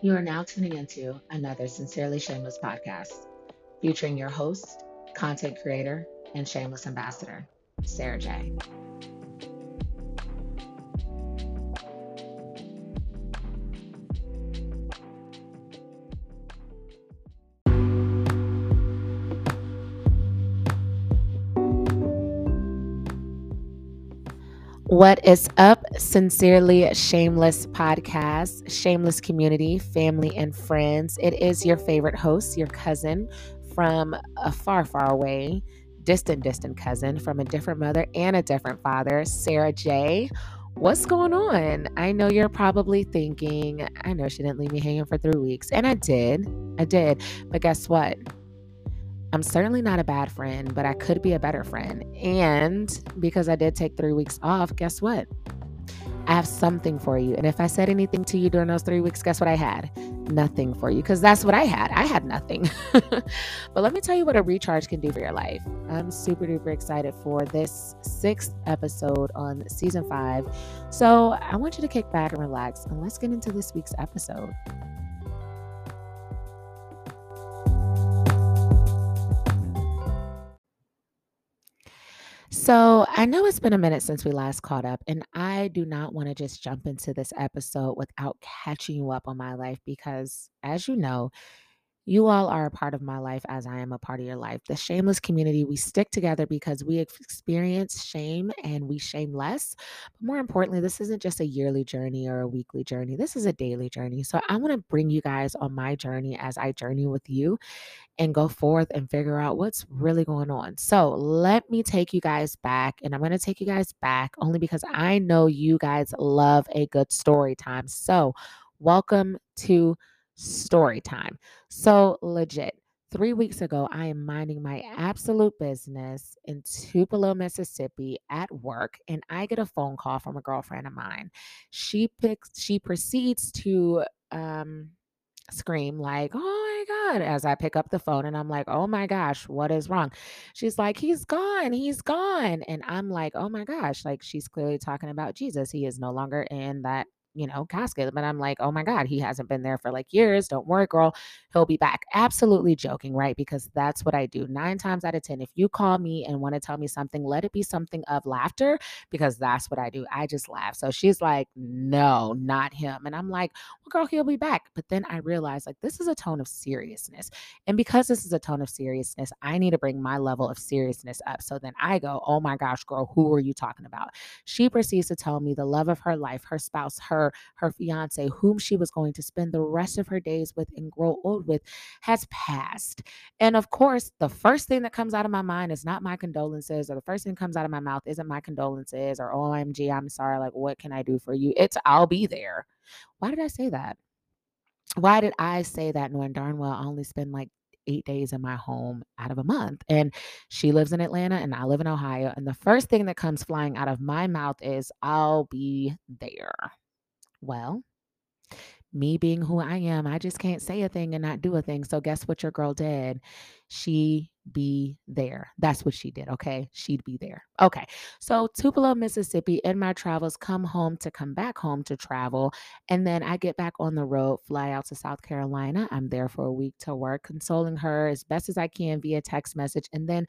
You are now tuning into another Sincerely Shameless podcast featuring your host, content creator, and shameless ambassador, Sarah J. What is up, Sincerely Shameless podcast, Shameless community, family, and friends? It is your favorite host, your cousin from a far, far away, distant, distant cousin from a different mother and a different father, Sarah J. What's going on? I know you're probably thinking, I know she didn't leave me hanging for three weeks. And I did. I did. But guess what? I'm certainly not a bad friend, but I could be a better friend. And because I did take three weeks off, guess what? I have something for you. And if I said anything to you during those three weeks, guess what I had? Nothing for you. Because that's what I had. I had nothing. but let me tell you what a recharge can do for your life. I'm super duper excited for this sixth episode on season five. So I want you to kick back and relax and let's get into this week's episode. So, I know it's been a minute since we last caught up, and I do not want to just jump into this episode without catching you up on my life because, as you know, you all are a part of my life as I am a part of your life. The shameless community, we stick together because we experience shame and we shame less. But more importantly, this isn't just a yearly journey or a weekly journey. This is a daily journey. So I want to bring you guys on my journey as I journey with you and go forth and figure out what's really going on. So let me take you guys back, and I'm going to take you guys back only because I know you guys love a good story time. So, welcome to story time. So, legit, three weeks ago, I am minding my absolute business in Tupelo, Mississippi at work, and I get a phone call from a girlfriend of mine. She picks, she proceeds to, um, scream like oh my god as i pick up the phone and i'm like oh my gosh what is wrong she's like he's gone he's gone and i'm like oh my gosh like she's clearly talking about jesus he is no longer in that you know, casket. But I'm like, oh my God, he hasn't been there for like years. Don't worry, girl. He'll be back. Absolutely joking, right? Because that's what I do. Nine times out of 10, if you call me and want to tell me something, let it be something of laughter because that's what I do. I just laugh. So she's like, no, not him. And I'm like, well, girl, he'll be back. But then I realized like this is a tone of seriousness. And because this is a tone of seriousness, I need to bring my level of seriousness up. So then I go, oh my gosh, girl, who are you talking about? She proceeds to tell me the love of her life, her spouse, her her fiance, whom she was going to spend the rest of her days with and grow old with, has passed. And of course, the first thing that comes out of my mind is not my condolences, or the first thing comes out of my mouth isn't my condolences, or oh, OMG, I'm sorry, like, what can I do for you? It's I'll be there. Why did I say that? Why did I say that knowing darn well I only spend like eight days in my home out of a month. And she lives in Atlanta and I live in Ohio. And the first thing that comes flying out of my mouth is, I'll be there. Well, me being who I am, I just can't say a thing and not do a thing. So guess what your girl did? She be there. That's what she did. Okay. She'd be there. Okay. So Tupelo, Mississippi, in my travels, come home to come back home to travel. And then I get back on the road, fly out to South Carolina. I'm there for a week to work, consoling her as best as I can via text message. And then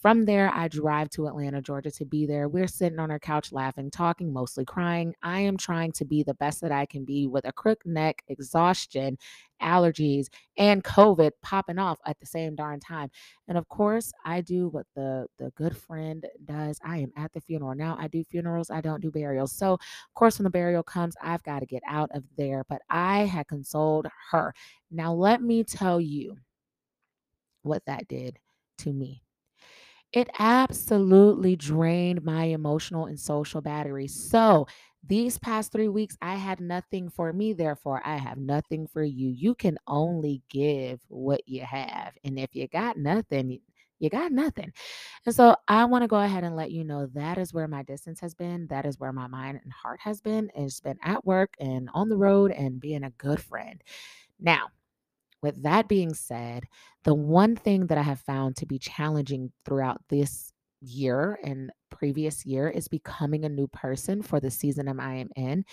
from there, I drive to Atlanta, Georgia to be there. We're sitting on our couch laughing, talking, mostly crying. I am trying to be the best that I can be with a crook neck, exhaustion, allergies, and COVID popping off at the same darn time. And of course, I do what the the good friend does. I am at the funeral. Now I do funerals, I don't do burials. So, of course, when the burial comes, I've got to get out of there. But I had consoled her. Now, let me tell you what that did to me. It absolutely drained my emotional and social battery. So, these past three weeks, I had nothing for me. Therefore, I have nothing for you. You can only give what you have. And if you got nothing, you got nothing. And so I want to go ahead and let you know that is where my distance has been. That is where my mind and heart has been. It's been at work and on the road and being a good friend. Now, with that being said, the one thing that I have found to be challenging throughout this year and previous year is becoming a new person for the season I am in.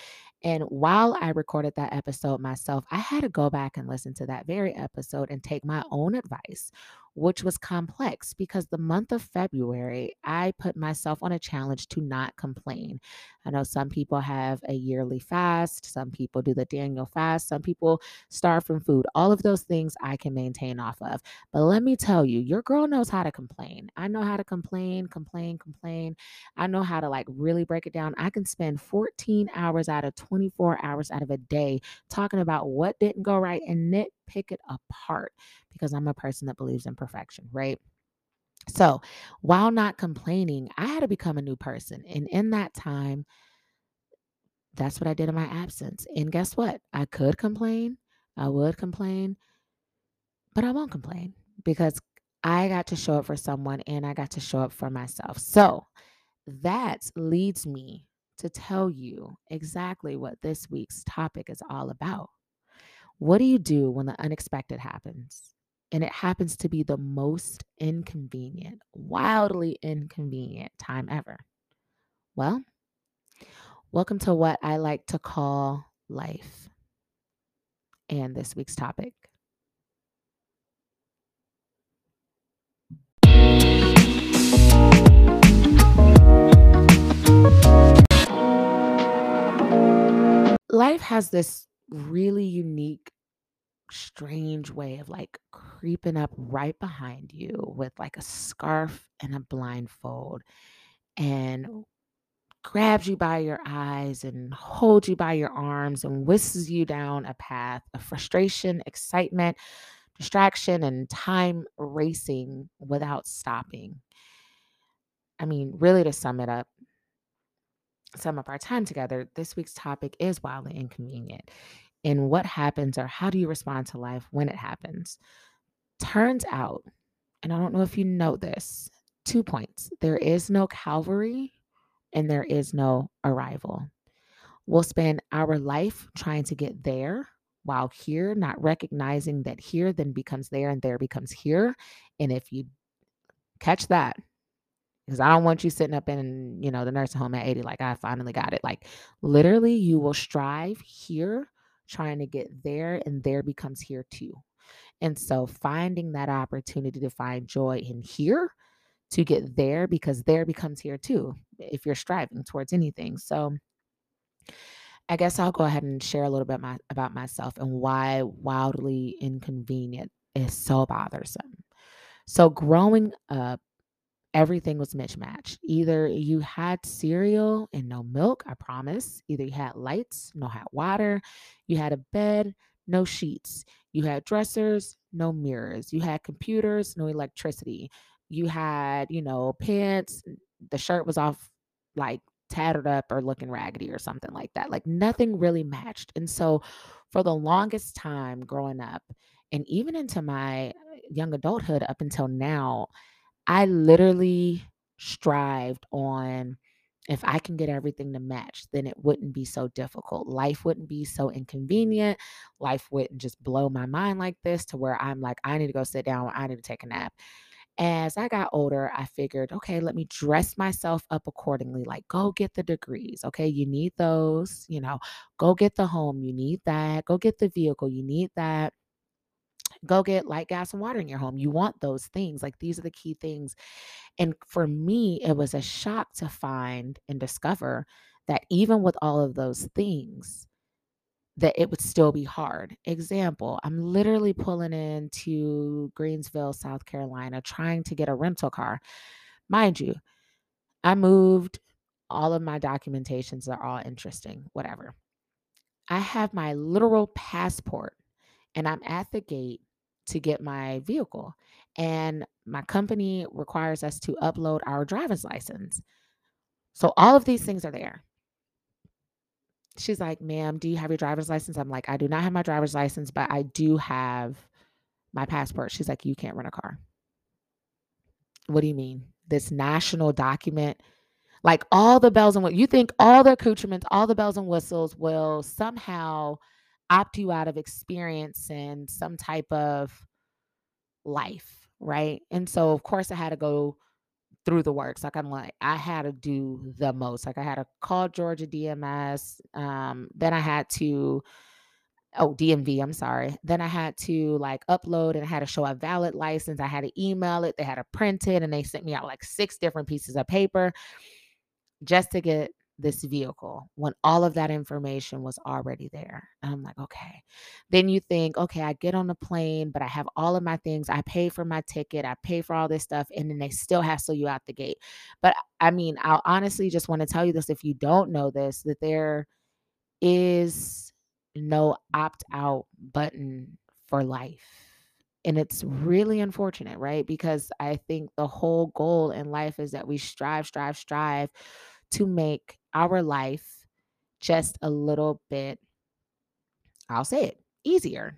And while I recorded that episode myself, I had to go back and listen to that very episode and take my own advice, which was complex because the month of February, I put myself on a challenge to not complain. I know some people have a yearly fast, some people do the Daniel fast, some people starve from food. All of those things I can maintain off of. But let me tell you, your girl knows how to complain. I know how to complain, complain, complain. I know how to like really break it down. I can spend 14 hours out of 24 hours out of a day talking about what didn't go right and nitpick it apart because I'm a person that believes in perfection, right? So, while not complaining, I had to become a new person. And in that time, that's what I did in my absence. And guess what? I could complain, I would complain, but I won't complain because I got to show up for someone and I got to show up for myself. So, that leads me to tell you exactly what this week's topic is all about. What do you do when the unexpected happens? And it happens to be the most inconvenient, wildly inconvenient time ever. Well, welcome to what I like to call life and this week's topic. Life has this really unique strange way of like creeping up right behind you with like a scarf and a blindfold and grabs you by your eyes and holds you by your arms and whisks you down a path of frustration, excitement, distraction, and time racing without stopping. I mean, really, to sum it up, sum up our time together, this week's topic is wildly inconvenient and what happens or how do you respond to life when it happens. Turns out, and I don't know if you know this, two points there is no Calvary and there is no arrival. We'll spend our life trying to get there while here, not recognizing that here then becomes there and there becomes here. And if you catch that, because I don't want you sitting up in, you know, the nursing home at 80, like I finally got it. Like literally, you will strive here trying to get there, and there becomes here too. And so finding that opportunity to find joy in here to get there because there becomes here too if you're striving towards anything. So I guess I'll go ahead and share a little bit my, about myself and why wildly inconvenient is so bothersome. So growing up, everything was mismatched. Either you had cereal and no milk, I promise. Either you had lights, no hot water. You had a bed, no sheets. You had dressers, no mirrors. You had computers, no electricity. You had, you know, pants, the shirt was off like tattered up or looking raggedy or something like that. Like nothing really matched. And so for the longest time growing up, and even into my uh, young adulthood up until now, I literally strived on if I can get everything to match, then it wouldn't be so difficult. Life wouldn't be so inconvenient. Life wouldn't just blow my mind like this to where I'm like, I need to go sit down, I need to take a nap. As I got older, I figured, okay, let me dress myself up accordingly. Like, go get the degrees. Okay, you need those. You know, go get the home. You need that. Go get the vehicle. You need that go get light gas and water in your home. You want those things. Like these are the key things. And for me, it was a shock to find and discover that even with all of those things, that it would still be hard. Example, I'm literally pulling into Greenville, South Carolina, trying to get a rental car. Mind you, I moved, all of my documentations are all interesting, whatever. I have my literal passport and I'm at the gate to get my vehicle. And my company requires us to upload our driver's license. So all of these things are there. She's like, ma'am, do you have your driver's license? I'm like, I do not have my driver's license, but I do have my passport. She's like, you can't rent a car. What do you mean? This national document, like all the bells and what you think all the accoutrements, all the bells and whistles will somehow opt you out of experiencing some type of life, right? And so, of course, I had to go through the works. Like I'm like, I had to do the most. Like I had to call Georgia DMS. Um, then I had to oh DMV, I'm sorry. Then I had to like upload and I had to show a valid license. I had to email it. They had to print it and they sent me out like six different pieces of paper just to get this vehicle when all of that information was already there. And I'm like, okay. Then you think, okay, I get on the plane, but I have all of my things. I pay for my ticket, I pay for all this stuff, and then they still hassle you out the gate. But I mean, I'll honestly just want to tell you this if you don't know this, that there is no opt out button for life. And it's really unfortunate, right? Because I think the whole goal in life is that we strive, strive, strive to make our life just a little bit, I'll say it, easier.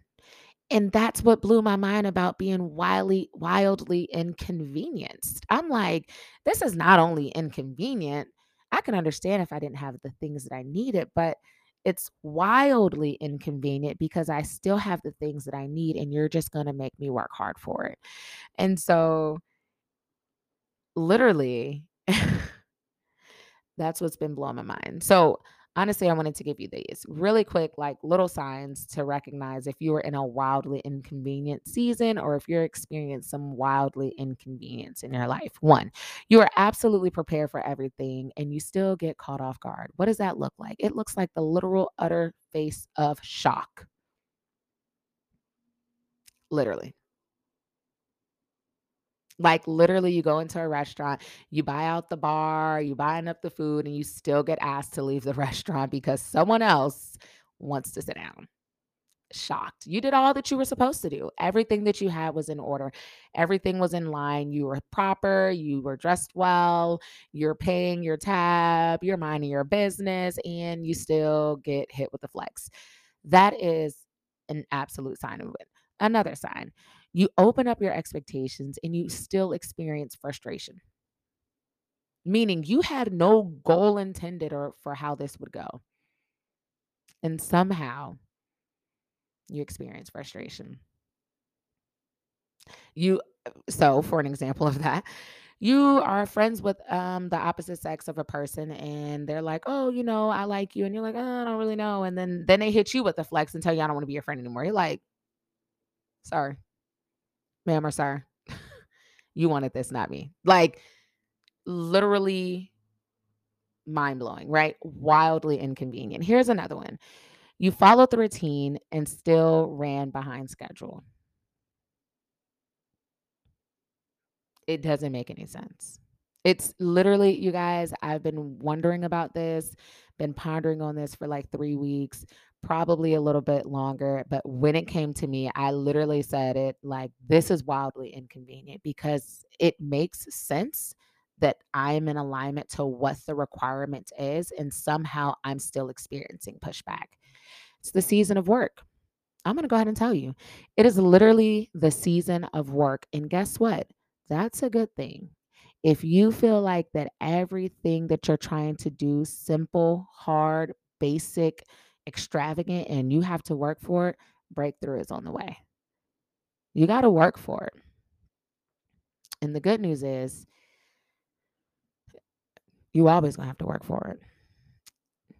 And that's what blew my mind about being wildly, wildly inconvenienced. I'm like, this is not only inconvenient, I can understand if I didn't have the things that I needed, but it's wildly inconvenient because I still have the things that I need, and you're just going to make me work hard for it. And so, literally, that's what's been blowing my mind. So, honestly, I wanted to give you these really quick, like little signs to recognize if you are in a wildly inconvenient season or if you're experiencing some wildly inconvenience in your life. One, you are absolutely prepared for everything and you still get caught off guard. What does that look like? It looks like the literal, utter face of shock. Literally. Like literally, you go into a restaurant, you buy out the bar, you buying up the food, and you still get asked to leave the restaurant because someone else wants to sit down. Shocked. You did all that you were supposed to do. Everything that you had was in order. Everything was in line. You were proper. You were dressed well. You're paying your tab. You're minding your business, and you still get hit with the flex. That is an absolute sign of it. Another sign you open up your expectations and you still experience frustration. Meaning you had no goal intended or for how this would go. And somehow you experience frustration. You so for an example of that, you are friends with um the opposite sex of a person and they're like, "Oh, you know, I like you." And you're like, oh, "I don't really know." And then then they hit you with the flex and tell you I don't want to be your friend anymore. You're like, "Sorry." Ma'am or sir, you wanted this, not me. Like literally mind blowing, right? Wildly inconvenient. Here's another one. You followed the routine and still ran behind schedule. It doesn't make any sense. It's literally, you guys, I've been wondering about this, been pondering on this for like three weeks probably a little bit longer. But when it came to me, I literally said it like, this is wildly inconvenient because it makes sense that I'm in alignment to what the requirement is. And somehow I'm still experiencing pushback. It's the season of work. I'm going to go ahead and tell you it is literally the season of work. And guess what? That's a good thing. If you feel like that everything that you're trying to do, simple, hard, basic, extravagant and you have to work for it, breakthrough is on the way. You got to work for it. And the good news is, you always to have to work for it.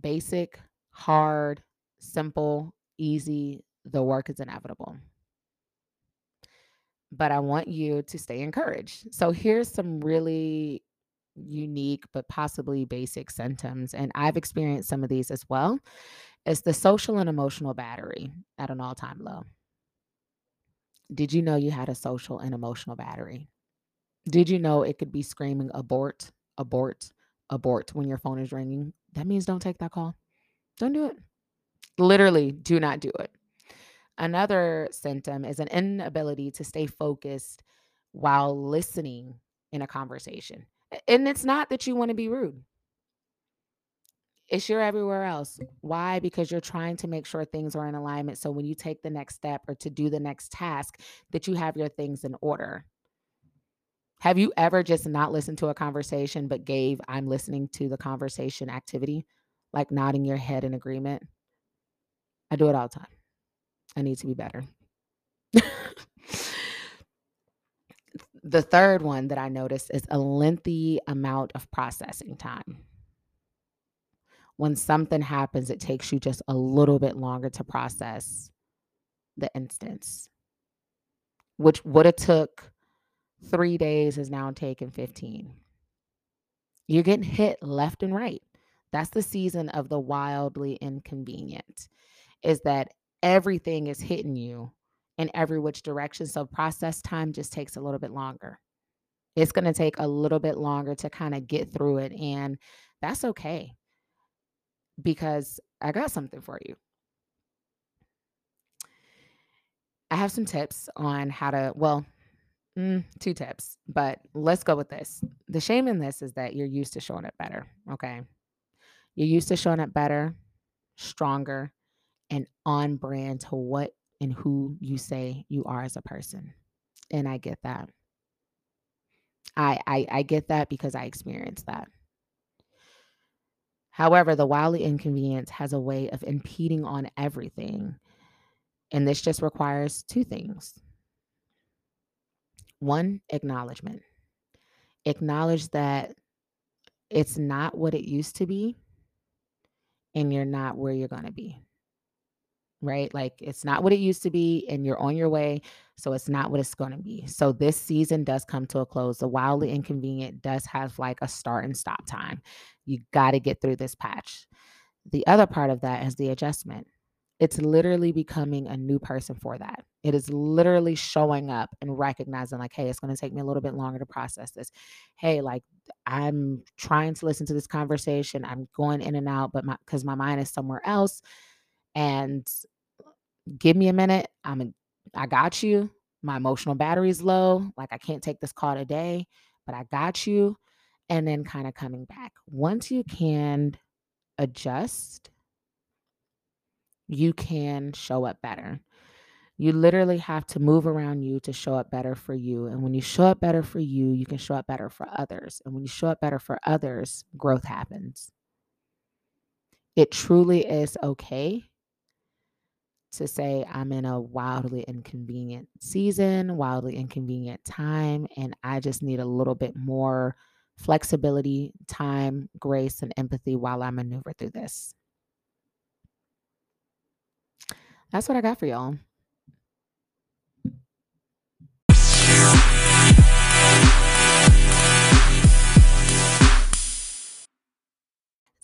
Basic, hard, simple, easy, the work is inevitable. But I want you to stay encouraged. So here's some really unique but possibly basic symptoms and i've mm-hmm. experienced some of these as well it's the social and emotional battery at an all-time low. Did you know you had a social and emotional battery? Did you know it could be screaming abort abort abort when your phone is ringing? That means don't take that call. Don't do it. Literally do not do it. Another symptom is an inability to stay focused while listening in a conversation and it's not that you want to be rude. It's your everywhere else. Why? Because you're trying to make sure things are in alignment. So when you take the next step or to do the next task, that you have your things in order. Have you ever just not listened to a conversation but gave I'm listening to the conversation activity, like nodding your head in agreement? I do it all the time. I need to be better. The third one that I noticed is a lengthy amount of processing time. When something happens, it takes you just a little bit longer to process the instance, which would have took three days is now taking 15. You're getting hit left and right. That's the season of the wildly inconvenient, is that everything is hitting you in every which direction. So process time just takes a little bit longer. It's going to take a little bit longer to kind of get through it. And that's okay because I got something for you. I have some tips on how to, well, mm, two tips, but let's go with this. The shame in this is that you're used to showing it better. Okay. You're used to showing it better, stronger, and on brand to what and who you say you are as a person. And I get that. I, I, I get that because I experienced that. However, the wildly inconvenience has a way of impeding on everything. And this just requires two things. One, acknowledgement. Acknowledge that it's not what it used to be, and you're not where you're going to be right? Like it's not what it used to be, and you're on your way. So it's not what it's going to be. So this season does come to a close. The wildly inconvenient does have like a start and stop time. You got to get through this patch. The other part of that is the adjustment. It's literally becoming a new person for that. It is literally showing up and recognizing, like, hey, it's going to take me a little bit longer to process this. Hey, like, I'm trying to listen to this conversation. I'm going in and out, but my because my mind is somewhere else and give me a minute. I'm I got you. My emotional battery is low. Like I can't take this call today, but I got you. And then kind of coming back. Once you can adjust, you can show up better. You literally have to move around you to show up better for you. And when you show up better for you, you can show up better for others. And when you show up better for others, growth happens. It truly is okay to say I'm in a wildly inconvenient season, wildly inconvenient time, and I just need a little bit more flexibility, time, grace, and empathy while I maneuver through this. That's what I got for y'all.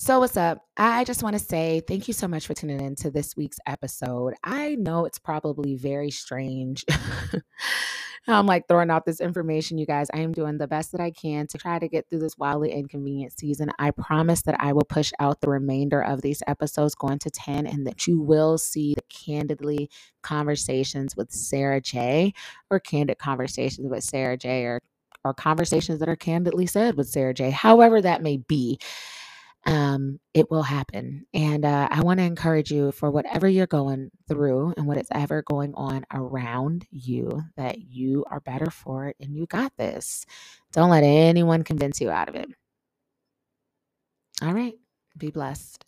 So, what's up? I just want to say thank you so much for tuning in to this week's episode. I know it's probably very strange. I'm like throwing out this information, you guys. I am doing the best that I can to try to get through this wildly inconvenient season. I promise that I will push out the remainder of these episodes going to 10 and that you will see the candidly conversations with Sarah J or candid conversations with Sarah J or or conversations that are candidly said with Sarah J. However, that may be um, it will happen. And uh, I want to encourage you for whatever you're going through and what is ever going on around you, that you are better for it and you got this. Don't let anyone convince you out of it. All right. Be blessed.